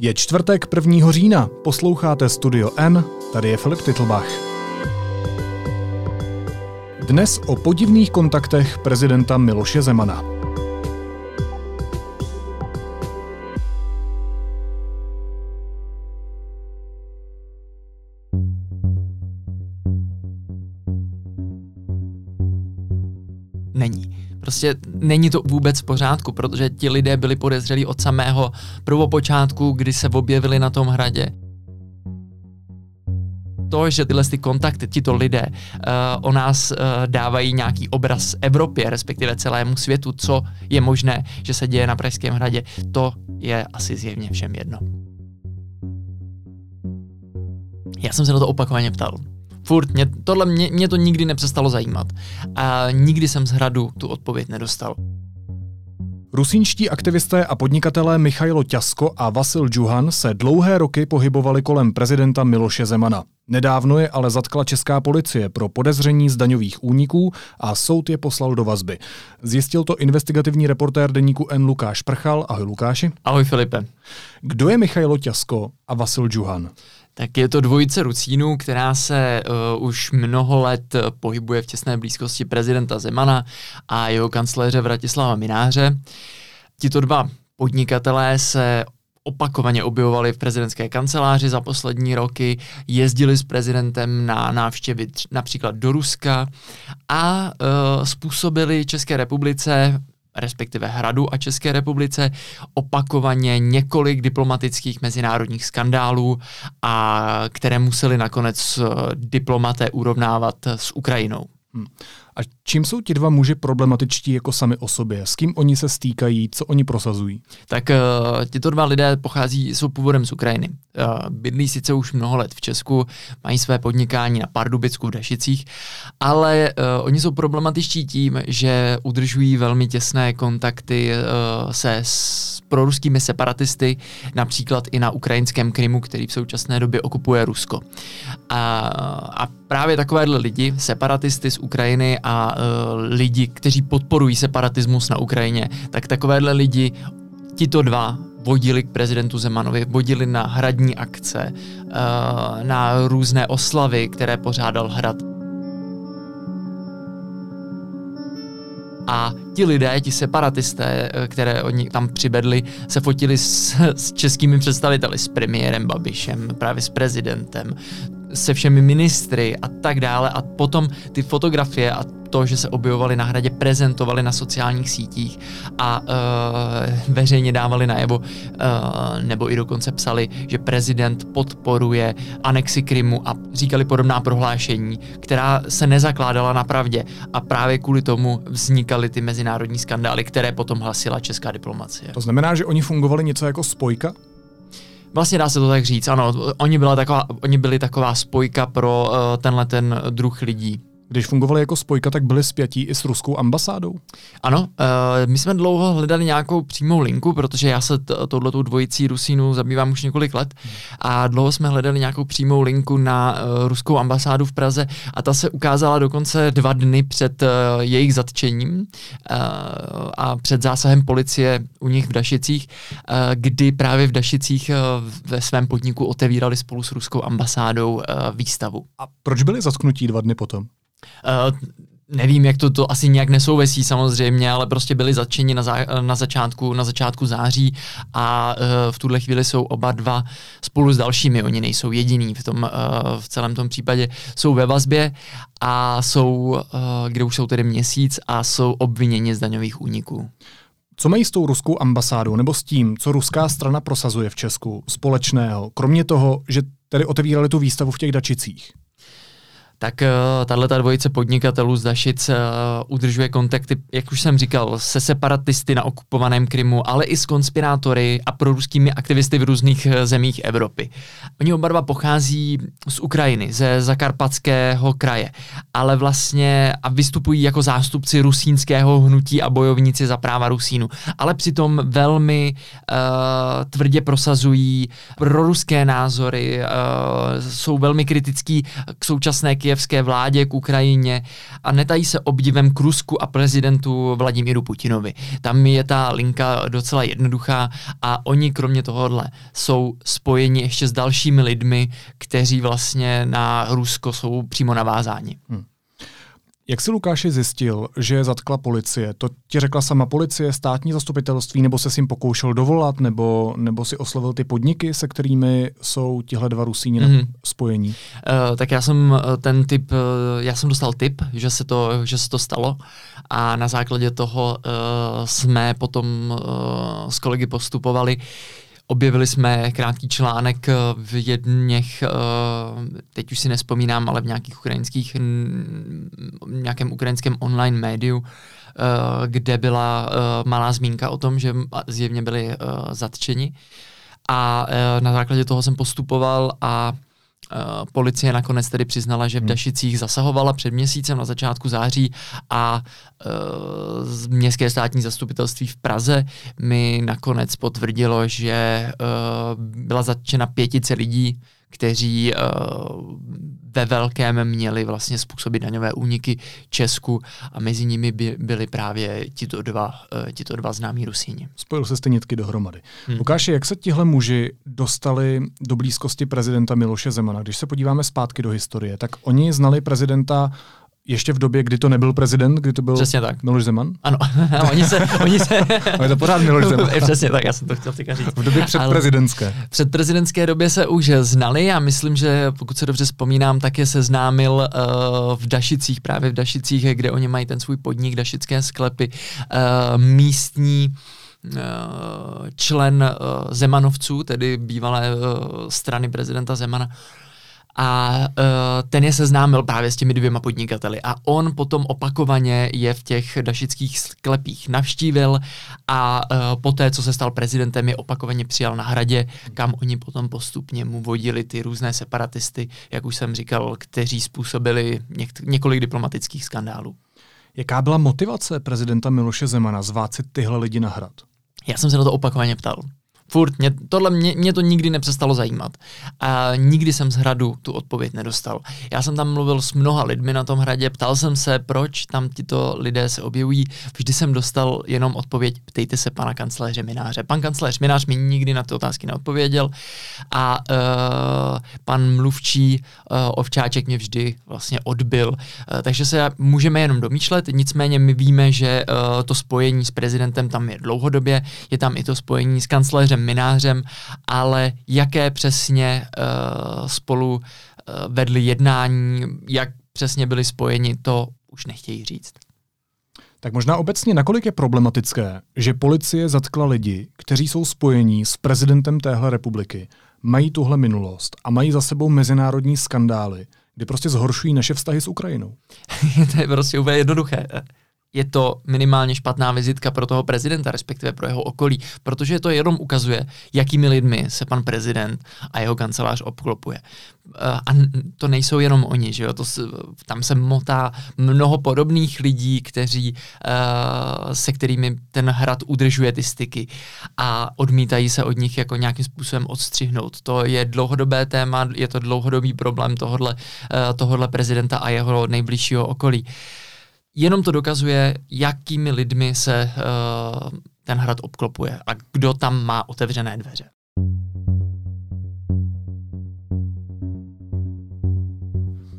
Je čtvrtek 1. října, posloucháte Studio N, tady je Filip Titlbach. Dnes o podivných kontaktech prezidenta Miloše Zemana. Prostě není to vůbec v pořádku, protože ti lidé byli podezřelí od samého prvopočátku, kdy se objevili na tom hradě. To, že tyhle ty kontakty, tito lidé uh, o nás uh, dávají nějaký obraz Evropě, respektive celému světu, co je možné, že se děje na Pražském hradě, to je asi zjevně všem jedno. Já jsem se na to opakovaně ptal. Furt, mě, tohle mě, mě to nikdy nepřestalo zajímat. A nikdy jsem z hradu tu odpověď nedostal. Rusínští aktivisté a podnikatelé Michailo Ťasko a Vasil Džuhan se dlouhé roky pohybovali kolem prezidenta Miloše Zemana. Nedávno je ale zatkla česká policie pro podezření z daňových úniků a soud je poslal do vazby. Zjistil to investigativní reportér deníku N. Lukáš Prchal. Ahoj Lukáši. Ahoj Filipe. Kdo je Michailo Ťasko a Vasil Džuhan? Tak je to dvojice Rucínů, která se uh, už mnoho let pohybuje v těsné blízkosti prezidenta Zemana a jeho kancléře Vratislava Mináře. Tito dva podnikatelé se opakovaně objevovali v prezidentské kanceláři za poslední roky, jezdili s prezidentem na návštěvy například do Ruska a uh, způsobili České republice respektive Hradu a České republice, opakovaně několik diplomatických mezinárodních skandálů, a které museli nakonec eh, diplomaté urovnávat s Ukrajinou. Hmm. A čím jsou ti dva muži problematičtí jako sami o sobě? S kým oni se stýkají, co oni prosazují? Tak uh, tyto dva lidé pochází, jsou původem z Ukrajiny. Uh, bydlí sice už mnoho let v Česku, mají své podnikání na Pardubicku v Dašicích, ale uh, oni jsou problematičtí tím, že udržují velmi těsné kontakty uh, se s proruskými separatisty, například i na ukrajinském Krymu, který v současné době okupuje Rusko. A, a právě takovéhle lidi, separatisty z Ukrajiny a uh, lidi, kteří podporují separatismus na Ukrajině, tak takovéhle lidi, tito dva, vodili k prezidentu Zemanovi, vodili na hradní akce, uh, na různé oslavy, které pořádal hrad. a ti lidé, ti separatisté, eh, které oni tam přibedli, se fotili s, s českými představiteli, s premiérem Babišem, právě s prezidentem, se všemi ministry a tak dále a potom ty fotografie a to, že se objevovali na hradě, prezentovali na sociálních sítích a uh, veřejně dávali najevo, uh, nebo i dokonce psali, že prezident podporuje anexi Krymu a říkali podobná prohlášení, která se nezakládala na pravdě a právě kvůli tomu vznikaly ty mezinárodní skandály, které potom hlasila česká diplomacie. To znamená, že oni fungovali něco jako spojka? Vlastně dá se to tak říct, ano. Oni, byla taková, oni byli taková spojka pro uh, tenhle ten druh lidí. Když fungovali jako spojka, tak byli spjatí i s ruskou ambasádou? Ano, uh, my jsme dlouho hledali nějakou přímou linku, protože já se t- touhletou dvojicí Rusínu zabývám už několik let a dlouho jsme hledali nějakou přímou linku na uh, ruskou ambasádu v Praze a ta se ukázala dokonce dva dny před uh, jejich zatčením uh, a před zásahem policie u nich v Dašicích, uh, kdy právě v Dašicích uh, ve svém podniku otevírali spolu s ruskou ambasádou uh, výstavu. A proč byli zatknutí dva dny potom? Uh, nevím, jak to, to asi nějak nesouvisí samozřejmě, ale prostě byli zatčeni na, za, na, začátku, na začátku září a uh, v tuhle chvíli jsou oba dva spolu s dalšími, oni nejsou jediný v, tom, uh, v celém tom případě, jsou ve vazbě a jsou, uh, kde už jsou tedy měsíc a jsou obviněni z daňových úniků. Co mají s tou ruskou ambasádou nebo s tím, co ruská strana prosazuje v Česku společného, kromě toho, že tedy otevírali tu výstavu v těch dačicích? Tak uh, tahle dvojice podnikatelů z Dašic uh, udržuje kontakty, jak už jsem říkal, se separatisty na okupovaném Krymu, ale i s konspirátory a proruskými aktivisty v různých uh, zemích Evropy. Oni oba dva pochází z Ukrajiny, ze zakarpatského kraje, ale vlastně a vystupují jako zástupci rusínského hnutí a bojovníci za práva Rusínu, ale přitom velmi uh, tvrdě prosazují proruské názory, uh, jsou velmi kritický k současné kijevské vládě, k Ukrajině a netají se obdivem k Rusku a prezidentu Vladimíru Putinovi. Tam je ta linka docela jednoduchá a oni kromě tohohle jsou spojeni ještě s dalšími lidmi, kteří vlastně na Rusko jsou přímo navázáni. Hmm. Jak si Lukáši zjistil, že je zatkla policie? To ti řekla sama policie, státní zastupitelství, nebo se s jim pokoušel dovolat, nebo, nebo si oslovil ty podniky, se kterými jsou tihle dva Rusíni mm-hmm. spojení? Uh, tak já jsem eh, ten typ, uh, já jsem dostal tip, že se to, že se to stalo a na základě toho uh, jsme potom uh, s kolegy postupovali. Objevili jsme krátký článek eh, v jedněch, eh, teď už si nespomínám, ale v nějakých ukrajinských, nějakém ukrajinském online médiu, eh, kde byla malá zmínka o tom, že zjevně byli zatčeni. A na základě toho jsem postupoval a policie nakonec tedy přiznala, že v hmm. Dašicích zasahovala před měsícem na začátku září a uh, městské státní zastupitelství v Praze mi nakonec potvrdilo, že uh, byla zatčena pětice lidí, kteří uh, ve velkém měli vlastně způsobit daňové úniky Česku a mezi nimi by byli právě tito dva, uh, tito dva známí Rusíni. Spojil se nitky dohromady. Hmm. Lukáši, jak se tihle muži dostali do blízkosti prezidenta Miloše Zemana? Když se podíváme zpátky do historie, tak oni znali prezidenta ještě v době, kdy to nebyl prezident, kdy to byl Přesně tak. Miloš Zeman? Ano, oni se... oni se... je to pořád Miloš Zeman. Přesně tak, já jsem to chtěl teďka říct. V době předprezidentské. Před prezidentské době se už znali Já myslím, že pokud se dobře vzpomínám, tak je seznámil uh, v Dašicích, právě v Dašicích, kde oni mají ten svůj podnik, Dašické sklepy, uh, místní eh, člen Zemanovců, tedy bývalé strany prezidenta Zemana, a uh, ten je seznámil právě s těmi dvěma podnikateli a on potom opakovaně je v těch dašických sklepích navštívil a uh, poté, co se stal prezidentem, je opakovaně přijal na hradě, kam oni potom postupně mu vodili ty různé separatisty, jak už jsem říkal, kteří způsobili něk- několik diplomatických skandálů. Jaká byla motivace prezidenta Miloše Zemana zvát si tyhle lidi na hrad? Já jsem se na to opakovaně ptal. Furt, mě, tohle mě, mě to nikdy nepřestalo zajímat. A nikdy jsem z hradu tu odpověď nedostal. Já jsem tam mluvil s mnoha lidmi na tom hradě, ptal jsem se, proč tam tito lidé se objevují. Vždy jsem dostal jenom odpověď, ptejte se pana kancléře Mináře. Pan kancléř Minář mi nikdy na ty otázky neodpověděl a uh, pan mluvčí uh, Ovčáček mě vždy vlastně odbil. Uh, takže se můžeme jenom domýšlet, nicméně my víme, že uh, to spojení s prezidentem tam je dlouhodobě, je tam i to spojení s kancléřem Minářem, minářem, ale jaké přesně uh, spolu uh, vedli jednání, jak přesně byli spojeni, to už nechtějí říct. Tak možná obecně, nakolik je problematické, že policie zatkla lidi, kteří jsou spojení s prezidentem téhle republiky, mají tuhle minulost a mají za sebou mezinárodní skandály, kdy prostě zhoršují naše vztahy s Ukrajinou. to je prostě úplně jednoduché je to minimálně špatná vizitka pro toho prezidenta, respektive pro jeho okolí, protože to jenom ukazuje, jakými lidmi se pan prezident a jeho kancelář obklopuje. Eh, a to nejsou jenom oni, že jo? To, tam se motá mnoho podobných lidí, kteří, uh, se kterými ten hrad udržuje ty styky a odmítají se od nich jako nějakým způsobem odstřihnout. To je dlouhodobé téma, je to dlouhodobý problém tohodle, uh, tohodle prezidenta a jeho nejbližšího okolí. Jenom to dokazuje, jakými lidmi se uh, ten hrad obklopuje a kdo tam má otevřené dveře.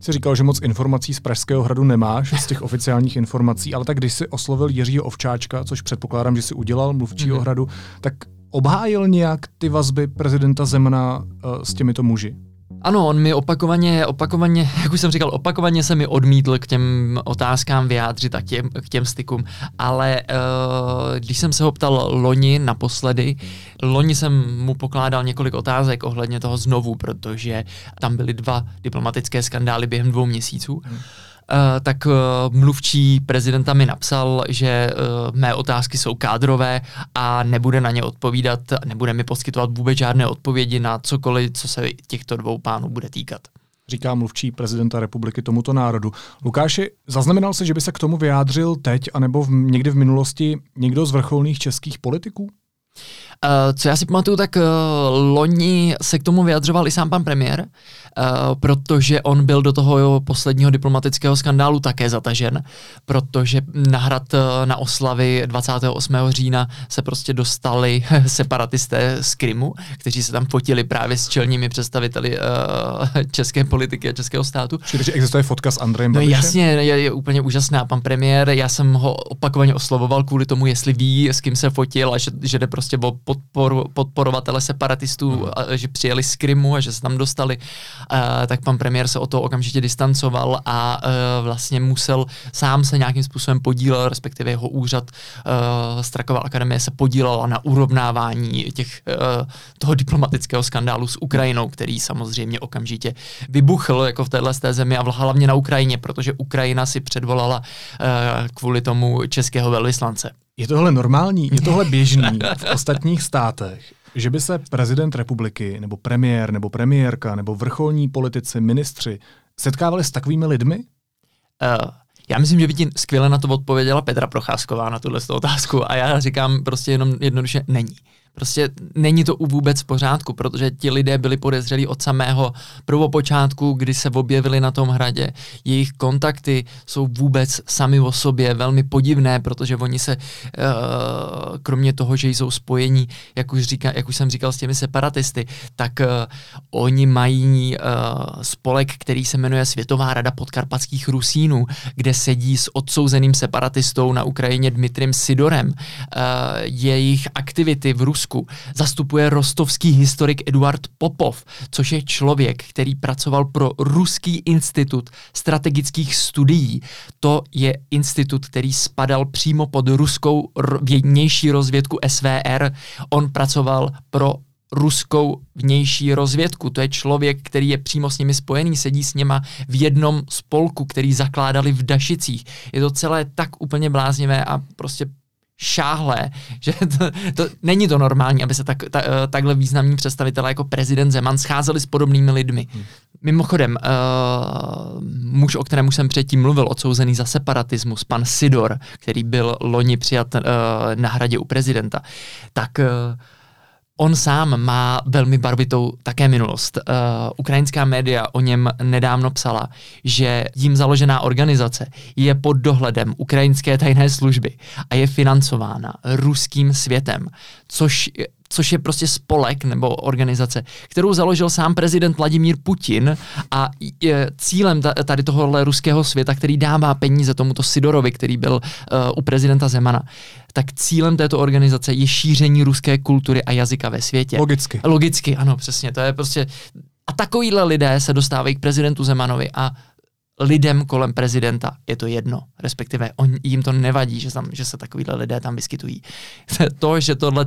Jsi říkal, že moc informací z Pražského hradu nemáš, z těch oficiálních informací, ale tak když jsi oslovil Jiřího Ovčáčka, což předpokládám, že si udělal, mluvčího mm-hmm. hradu, tak obhájil nějak ty vazby prezidenta Zemana uh, s těmito muži? Ano, on mi opakovaně, opakovaně, jak už jsem říkal, opakovaně se mi odmítl k těm otázkám vyjádřit a těm, k těm stykům, ale uh, když jsem se ho ptal loni naposledy, loni jsem mu pokládal několik otázek ohledně toho znovu, protože tam byly dva diplomatické skandály během dvou měsíců. Hmm tak uh, mluvčí prezidenta mi napsal, že uh, mé otázky jsou kádrové a nebude na ně odpovídat, nebude mi poskytovat vůbec žádné odpovědi na cokoliv, co se těchto dvou pánů bude týkat. Říká mluvčí prezidenta republiky tomuto národu. Lukáši, zaznamenal se, že by se k tomu vyjádřil teď, anebo v, někdy v minulosti někdo z vrcholných českých politiků? co já si pamatuju, tak uh, loni se k tomu vyjadřoval i sám pan premiér, uh, protože on byl do toho posledního diplomatického skandálu také zatažen, protože na hrad uh, na oslavy 28. října se prostě dostali separatisté z Krymu, kteří se tam fotili právě s čelními představiteli uh, české politiky a českého státu. Čili existuje fotka s Andrejem No jasně, je, je úplně úžasná. Pan premiér, já jsem ho opakovaně oslovoval kvůli tomu, jestli ví, s kým se fotil a že, že jde prostě o podporu, podporovatele separatistů, hmm. a, že přijeli z Krymu a že se tam dostali. Uh, tak pan premiér se o to okamžitě distancoval a uh, vlastně musel sám se nějakým způsobem podílel, respektive jeho úřad uh, Strakova akademie se podílela na urovnávání těch, uh, toho diplomatického skandálu s Ukrajinou, který samozřejmě okamžitě vybuchl jako v téhle té zemi a hlavně na Ukrajině, protože Ukrajina si předvolala uh, kvůli tomu českého velvyslance. Je tohle normální? Je tohle běžný v ostatních státech? Že by se prezident republiky, nebo premiér, nebo premiérka, nebo vrcholní politici, ministři setkávali s takovými lidmi? Uh, já myslím, že by ti skvěle na to odpověděla Petra Procházková na tuhle otázku a já říkám prostě jenom jednoduše není. Prostě není to vůbec v pořádku, protože ti lidé byli podezřelí od samého prvopočátku, kdy se objevili na tom hradě. Jejich kontakty jsou vůbec sami o sobě velmi podivné, protože oni se, uh, kromě toho, že jsou spojení, jak už, říká, jak už jsem říkal, s těmi separatisty, tak uh, oni mají uh, spolek, který se jmenuje Světová rada podkarpatských Rusínů, kde sedí s odsouzeným separatistou na Ukrajině Dmitrem Sidorem. Jejich aktivity v Rusku Rusku zastupuje rostovský historik Eduard Popov, což je člověk, který pracoval pro Ruský institut strategických studií. To je institut, který spadal přímo pod ruskou vnější rozvědku SVR. On pracoval pro ruskou vnější rozvědku. To je člověk, který je přímo s nimi spojený, sedí s něma v jednom spolku, který zakládali v Dašicích. Je to celé tak úplně bláznivé a prostě šáhlé, že to, to, není to normální, aby se tak, ta, eh, takhle významní představitelé jako prezident Zeman scházeli s podobnými lidmi. Hmm. Mimochodem, uh, muž, o kterém jsem předtím mluvil, odsouzený za separatismus, pan Sidor, který byl loni přijat uh, na hradě u prezidenta, tak uh, On sám má velmi barvitou také minulost. Uh, ukrajinská média o něm nedávno psala, že jim založená organizace je pod dohledem ukrajinské tajné služby a je financována ruským světem, což což je prostě spolek nebo organizace, kterou založil sám prezident Vladimír Putin a je cílem tady tohohle ruského světa, který dává peníze tomuto Sidorovi, který byl uh, u prezidenta Zemana, tak cílem této organizace je šíření ruské kultury a jazyka ve světě. Logicky. Logicky, ano, přesně. To je prostě... A takovýhle lidé se dostávají k prezidentu Zemanovi a lidem kolem prezidenta je to jedno, respektive on, jim to nevadí, že, tam, že se takovýhle lidé tam vyskytují. to, že tohle,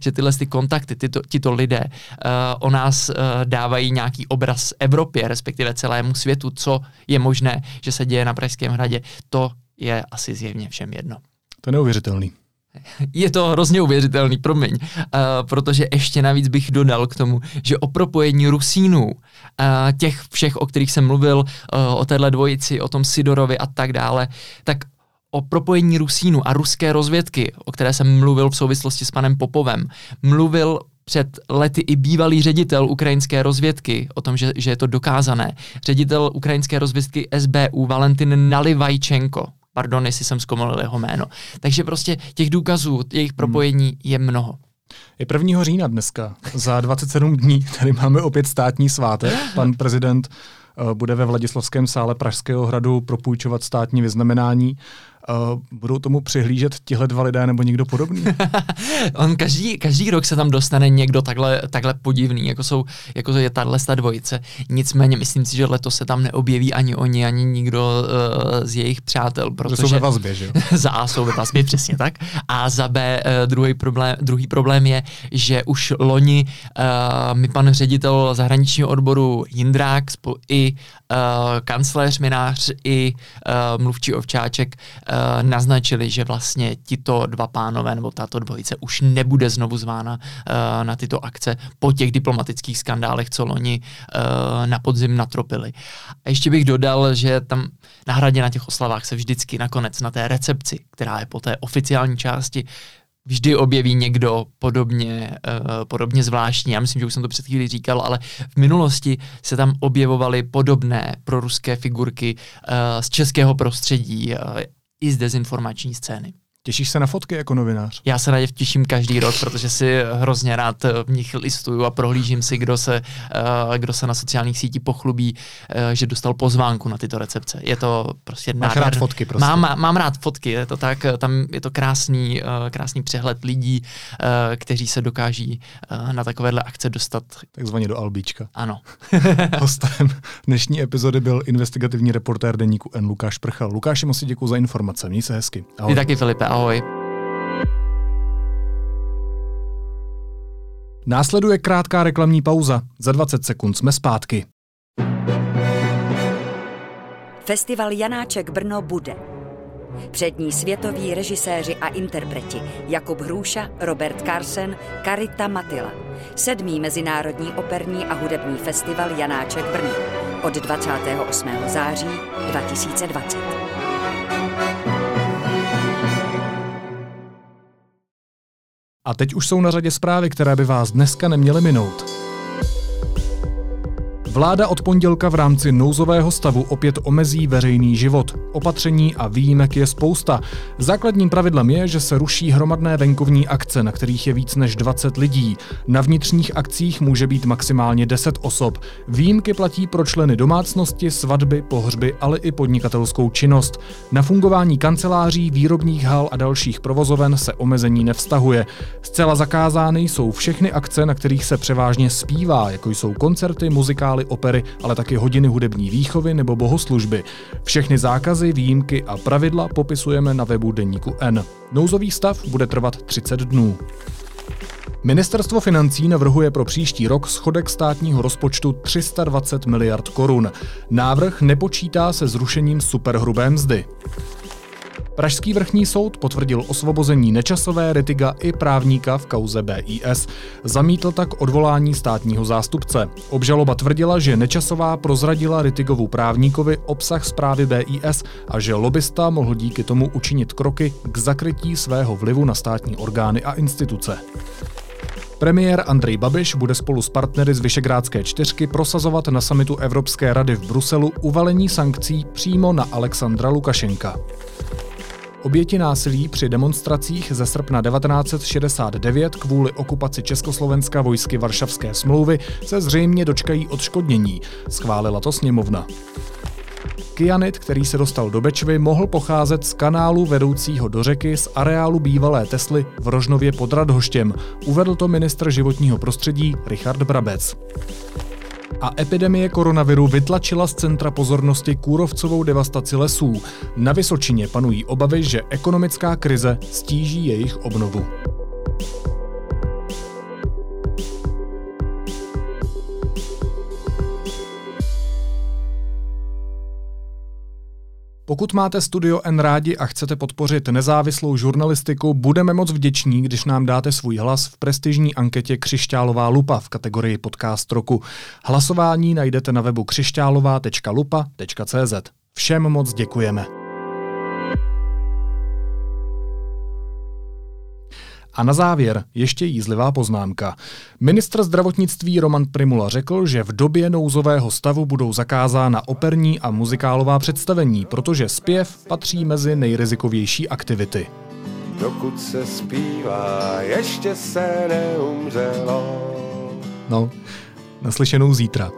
že tyhle ty kontakty, tyto, tyto lidé uh, o nás uh, dávají nějaký obraz Evropě, respektive celému světu, co je možné, že se děje na Pražském hradě, to je asi zjevně všem jedno. To je neuvěřitelný. Je to hrozně uvěřitelný, promiň, uh, protože ještě navíc bych dodal k tomu, že o propojení Rusínů, uh, těch všech, o kterých jsem mluvil, uh, o téhle dvojici, o tom Sidorovi a tak dále, tak o propojení Rusínu a ruské rozvědky, o které jsem mluvil v souvislosti s panem Popovem, mluvil před lety i bývalý ředitel ukrajinské rozvědky, o tom, že, že je to dokázané. Ředitel ukrajinské rozvědky SBU Valentin Nalivajčenko, Pardon, jestli jsem zkomolil jeho jméno. Takže prostě těch důkazů, jejich propojení je mnoho. Je 1. října dneska. Za 27 dní tady máme opět státní svátek. Pan prezident uh, bude ve Vladislavském sále Pražského hradu propůjčovat státní vyznamenání. Uh, budou tomu přihlížet tihle dva lidé nebo někdo podobný? On každý, každý rok se tam dostane někdo takhle, takhle podivný, jako, jsou, jako je tahle dvojice. Nicméně myslím si, že letos se tam neobjeví ani oni, ani nikdo uh, z jejich přátel. Protože jsou ve vazbě, že jo? za A jsou ve vazbě, přesně tak. A za B uh, druhý, problém, druhý problém je, že už loni uh, mi pan ředitel zahraničního odboru Jindrák i uh, kancléř Minář i uh, mluvčí Ovčáček uh, Eh, naznačili, že vlastně tito dva pánové nebo tato dvojice už nebude znovu zvána uh, na tyto akce po těch diplomatických skandálech, co loni uh, na podzim natropili. A ještě bych dodal, že tam na hradě na těch oslavách se vždycky nakonec na té recepci, která je po té oficiální části, vždy objeví někdo podobně, uh, podobně zvláštní. Já myslím, že už jsem to před chvíli říkal, ale v minulosti se tam objevovaly podobné proruské figurky uh, z českého prostředí uh, i z dezinformační scény. Těšíš se na fotky jako novinář? Já se na ně těším každý rok, protože si hrozně rád v nich listuju a prohlížím si, kdo se, uh, kdo se na sociálních sítích pochlubí, uh, že dostal pozvánku na tyto recepce. Je to prostě Máš rád fotky prostě. Mám, mám rád fotky, je to tak, tam je to krásný, krásný přehled lidí, kteří se dokáží na takovéhle akce dostat. Takzvaně do albíčka. Ano. Hostem dnešní epizody byl investigativní reportér deníku N. Lukáš Prchal. Lukáši, moc děkuji za informace, měj se hezky. Ahoj. Ty taky, Filipe, ahoj. Ahoj. Následuje krátká reklamní pauza. Za 20 sekund jsme zpátky. Festival Janáček Brno bude. Přední světoví režiséři a interpreti Jakub Hrůša, Robert Carsen, Karita Matila. Sedmý mezinárodní operní a hudební festival Janáček Brno. Od 28. září 2020. A teď už jsou na řadě zprávy, které by vás dneska neměly minout. Vláda od pondělka v rámci nouzového stavu opět omezí veřejný život. Opatření a výjimek je spousta. Základním pravidlem je, že se ruší hromadné venkovní akce, na kterých je víc než 20 lidí. Na vnitřních akcích může být maximálně 10 osob. Výjimky platí pro členy domácnosti, svatby, pohřby, ale i podnikatelskou činnost. Na fungování kanceláří, výrobních hal a dalších provozoven se omezení nevztahuje. Zcela zakázány jsou všechny akce, na kterých se převážně zpívá, jako jsou koncerty, muzikály, opery, ale taky hodiny hudební výchovy nebo bohoslužby. Všechny zákazy, výjimky a pravidla popisujeme na webu Deníku N. Nouzový stav bude trvat 30 dnů. Ministerstvo financí navrhuje pro příští rok schodek státního rozpočtu 320 miliard korun. Návrh nepočítá se zrušením superhrubé mzdy. Pražský vrchní soud potvrdil osvobození Nečasové, Ritiga i právníka v kauze BIS. Zamítl tak odvolání státního zástupce. Obžaloba tvrdila, že Nečasová prozradila Ritigovu právníkovi obsah zprávy BIS a že lobista mohl díky tomu učinit kroky k zakrytí svého vlivu na státní orgány a instituce. Premiér Andrej Babiš bude spolu s partnery z Vyšegrádské čtyřky prosazovat na samitu Evropské rady v Bruselu uvalení sankcí přímo na Alexandra Lukašenka. Oběti násilí při demonstracích ze srpna 1969 kvůli okupaci Československa vojsky Varšavské smlouvy se zřejmě dočkají odškodnění, schválila to sněmovna. Kyanit, který se dostal do Bečvy, mohl pocházet z kanálu vedoucího do řeky z areálu bývalé Tesly v Rožnově pod Radhoštěm, uvedl to ministr životního prostředí Richard Brabec a epidemie koronaviru vytlačila z centra pozornosti kůrovcovou devastaci lesů. Na Vysočině panují obavy, že ekonomická krize stíží jejich obnovu. Pokud máte Studio N rádi a chcete podpořit nezávislou žurnalistiku, budeme moc vděční, když nám dáte svůj hlas v prestižní anketě Křišťálová lupa v kategorii Podcast roku. Hlasování najdete na webu křišťálová.lupa.cz. Všem moc děkujeme. A na závěr ještě jízlivá poznámka. Ministr zdravotnictví Roman Primula řekl, že v době nouzového stavu budou zakázána operní a muzikálová představení, protože zpěv patří mezi nejrizikovější aktivity. Dokud se zpívá, ještě se neumřelo. No, naslyšenou zítra.